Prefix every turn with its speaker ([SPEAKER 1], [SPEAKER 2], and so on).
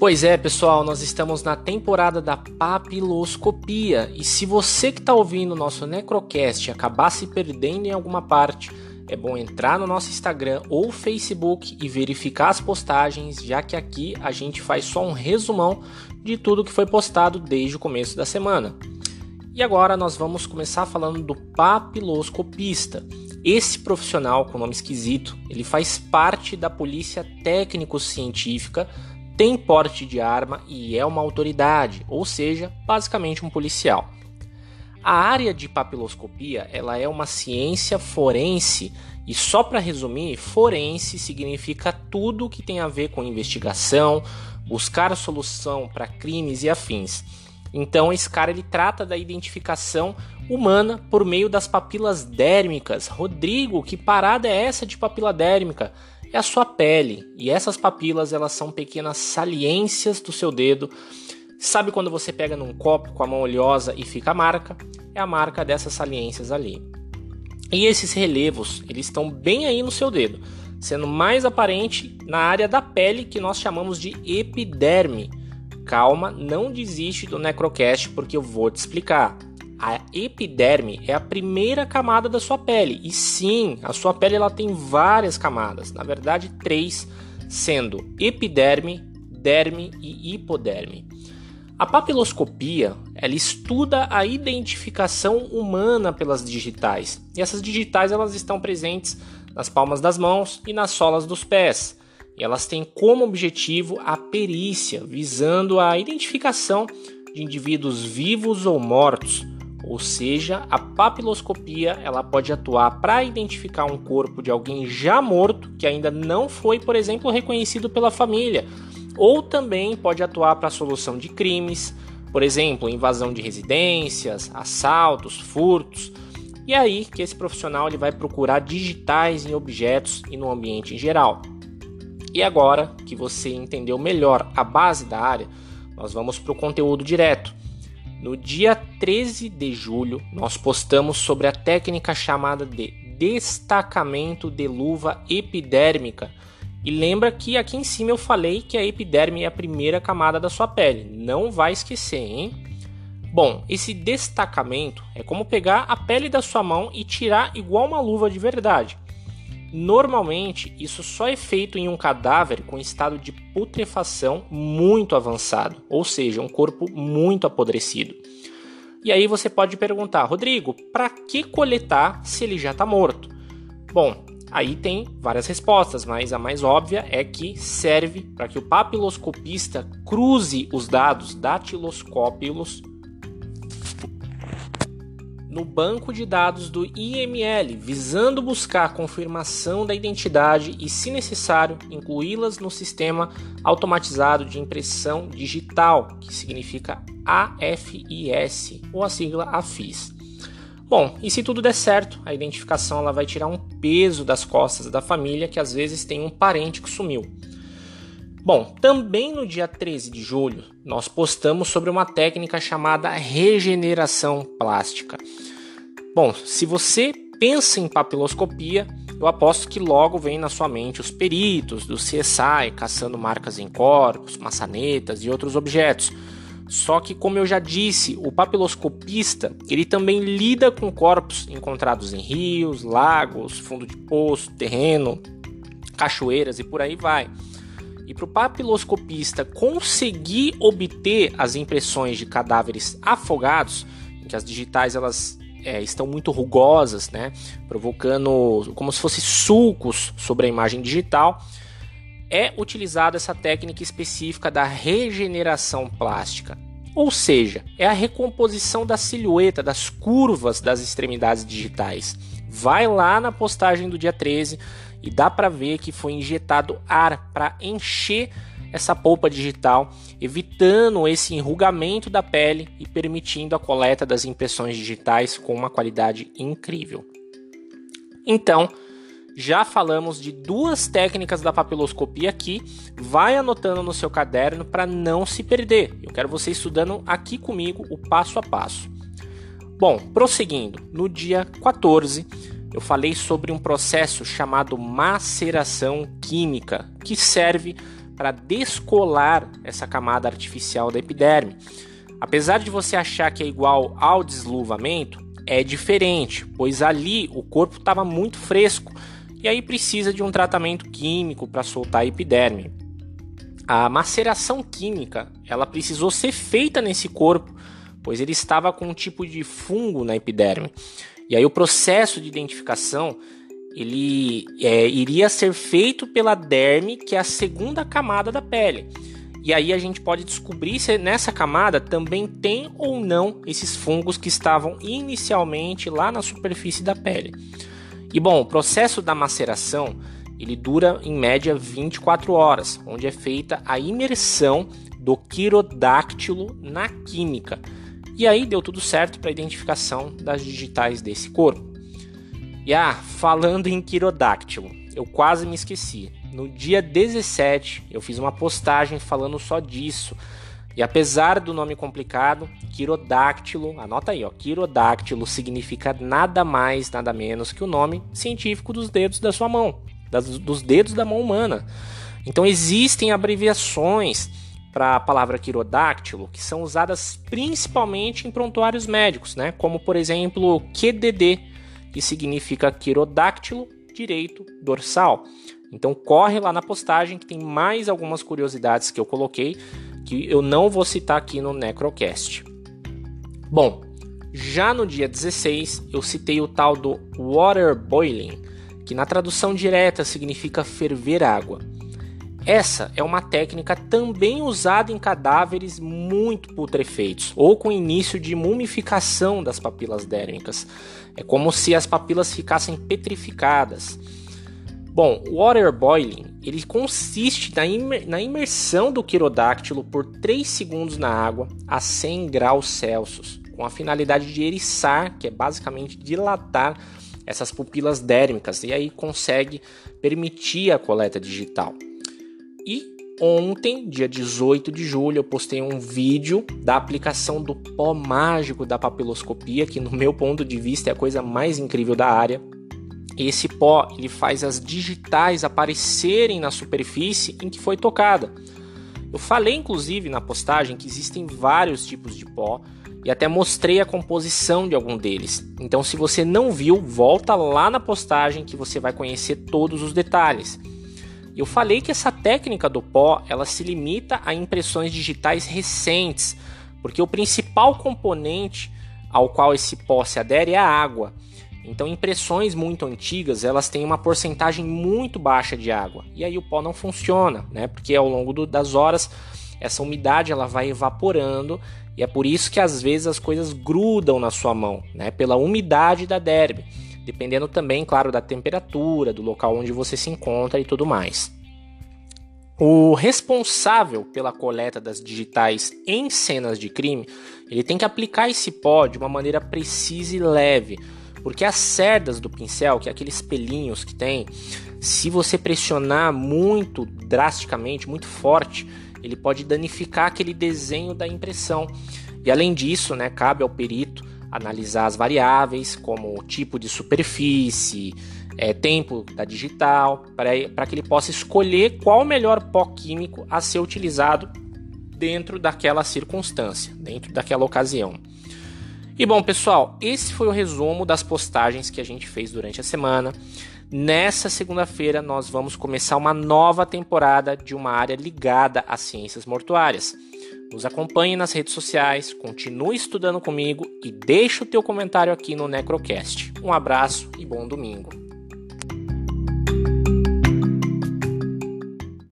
[SPEAKER 1] Pois é, pessoal, nós estamos na temporada da papiloscopia e se você que está ouvindo o nosso Necrocast acabar se perdendo em alguma parte, é bom entrar no nosso Instagram ou Facebook e verificar as postagens, já que aqui a gente faz só um resumão de tudo que foi postado desde o começo da semana. E agora nós vamos começar falando do papiloscopista. Esse profissional com nome esquisito, ele faz parte da polícia técnico-científica tem porte de arma e é uma autoridade, ou seja, basicamente um policial. A área de papiloscopia ela é uma ciência forense e só para resumir, forense significa tudo que tem a ver com investigação, buscar solução para crimes e afins. Então esse cara ele trata da identificação humana por meio das papilas dérmicas. Rodrigo, que parada é essa de papila dérmica? É a sua pele. E essas papilas, elas são pequenas saliências do seu dedo. Sabe quando você pega num copo com a mão oleosa e fica a marca? É a marca dessas saliências ali. E esses relevos, eles estão bem aí no seu dedo, sendo mais aparente na área da pele que nós chamamos de epiderme. Calma, não desiste do Necrocast porque eu vou te explicar. A epiderme é a primeira camada da sua pele. E sim, a sua pele ela tem várias camadas, na verdade três, sendo epiderme, derme e hipoderme. A papiloscopia, ela estuda a identificação humana pelas digitais. E essas digitais elas estão presentes nas palmas das mãos e nas solas dos pés. E elas têm como objetivo a perícia, visando a identificação de indivíduos vivos ou mortos ou seja, a papiloscopia ela pode atuar para identificar um corpo de alguém já morto que ainda não foi, por exemplo, reconhecido pela família, ou também pode atuar para a solução de crimes, por exemplo, invasão de residências, assaltos, furtos. E é aí que esse profissional ele vai procurar digitais em objetos e no ambiente em geral. E agora que você entendeu melhor a base da área, nós vamos para o conteúdo direto. No dia 13 de julho, nós postamos sobre a técnica chamada de destacamento de luva epidérmica. E lembra que aqui em cima eu falei que a epiderme é a primeira camada da sua pele. Não vai esquecer, hein? Bom, esse destacamento é como pegar a pele da sua mão e tirar igual uma luva de verdade. Normalmente, isso só é feito em um cadáver com estado de putrefação muito avançado, ou seja, um corpo muito apodrecido. E aí você pode perguntar, Rodrigo, para que coletar se ele já está morto? Bom, aí tem várias respostas, mas a mais óbvia é que serve para que o papiloscopista cruze os dados datiloscópilos no banco de dados do IML, visando buscar a confirmação da identidade e, se necessário, incluí-las no sistema automatizado de impressão digital, que significa AFIS, ou a sigla AFIS. Bom, e se tudo der certo, a identificação ela vai tirar um peso das costas da família que às vezes tem um parente que sumiu. Bom, também no dia 13 de julho, nós postamos sobre uma técnica chamada regeneração plástica. Bom, se você pensa em papiloscopia, eu aposto que logo vem na sua mente os peritos do CSI caçando marcas em corpos, maçanetas e outros objetos. Só que, como eu já disse, o papiloscopista ele também lida com corpos encontrados em rios, lagos, fundo de poço, terreno, cachoeiras e por aí vai. E para o papiloscopista conseguir obter as impressões de cadáveres afogados, em que as digitais elas é, estão muito rugosas, né, provocando como se fossem sulcos sobre a imagem digital, é utilizada essa técnica específica da regeneração plástica. Ou seja, é a recomposição da silhueta, das curvas das extremidades digitais. Vai lá na postagem do dia 13 e dá para ver que foi injetado ar para encher essa polpa digital, evitando esse enrugamento da pele e permitindo a coleta das impressões digitais com uma qualidade incrível. Então, já falamos de duas técnicas da papiloscopia aqui, vai anotando no seu caderno para não se perder. Eu quero você estudando aqui comigo o passo a passo. Bom, prosseguindo, no dia 14 eu falei sobre um processo chamado maceração química, que serve para descolar essa camada artificial da epiderme. Apesar de você achar que é igual ao desluvamento, é diferente, pois ali o corpo estava muito fresco e aí precisa de um tratamento químico para soltar a epiderme. A maceração química, ela precisou ser feita nesse corpo, pois ele estava com um tipo de fungo na epiderme. E aí o processo de identificação ele é, iria ser feito pela derme, que é a segunda camada da pele. E aí a gente pode descobrir se nessa camada também tem ou não esses fungos que estavam inicialmente lá na superfície da pele. E bom, o processo da maceração ele dura em média 24 horas, onde é feita a imersão do quirodáctilo na química. E aí deu tudo certo para a identificação das digitais desse corpo. E ah, falando em quirodáctilo, eu quase me esqueci. No dia 17, eu fiz uma postagem falando só disso. E apesar do nome complicado, quirodáctilo, anota aí, ó, quirodáctilo significa nada mais, nada menos que o nome científico dos dedos da sua mão, das, dos dedos da mão humana. Então existem abreviações para a palavra quirodáctilo que são usadas principalmente em prontuários médicos, né? Como por exemplo QDD, que significa quirodáctilo direito dorsal. Então corre lá na postagem que tem mais algumas curiosidades que eu coloquei que eu não vou citar aqui no Necrocast. Bom, já no dia 16 eu citei o tal do water boiling, que na tradução direta significa ferver água. Essa é uma técnica também usada em cadáveres muito putrefeitos ou com início de mumificação das papilas dérmicas. É como se as papilas ficassem petrificadas. Bom, o waterboiling ele consiste na, na imersão do quirodáctilo por 3 segundos na água a 100 graus Celsius, com a finalidade de eriçar, que é basicamente dilatar essas pupilas dérmicas, e aí consegue permitir a coleta digital. E ontem, dia 18 de julho, eu postei um vídeo da aplicação do pó mágico da papiloscopia, que no meu ponto de vista é a coisa mais incrível da área esse pó ele faz as digitais aparecerem na superfície em que foi tocada. Eu falei inclusive na postagem que existem vários tipos de pó e até mostrei a composição de algum deles. Então, se você não viu, volta lá na postagem que você vai conhecer todos os detalhes. Eu falei que essa técnica do pó ela se limita a impressões digitais recentes, porque o principal componente ao qual esse pó se adere é a água. Então, impressões muito antigas, elas têm uma porcentagem muito baixa de água. E aí o pó não funciona, né? Porque ao longo do, das horas essa umidade ela vai evaporando e é por isso que às vezes as coisas grudam na sua mão, né? Pela umidade da derbe, dependendo também, claro, da temperatura, do local onde você se encontra e tudo mais. O responsável pela coleta das digitais em cenas de crime, ele tem que aplicar esse pó de uma maneira precisa e leve porque as cerdas do pincel, que é aqueles pelinhos que tem, se você pressionar muito drasticamente, muito forte, ele pode danificar aquele desenho da impressão. E além disso, né, cabe ao perito analisar as variáveis, como tipo de superfície, é, tempo da digital, para que ele possa escolher qual o melhor pó químico a ser utilizado dentro daquela circunstância, dentro daquela ocasião. E bom, pessoal, esse foi o resumo das postagens que a gente fez durante a semana. Nessa segunda-feira, nós vamos começar uma nova temporada de uma área ligada às ciências mortuárias. Nos acompanhe nas redes sociais, continue estudando comigo e deixe o teu comentário aqui no Necrocast. Um abraço e bom domingo.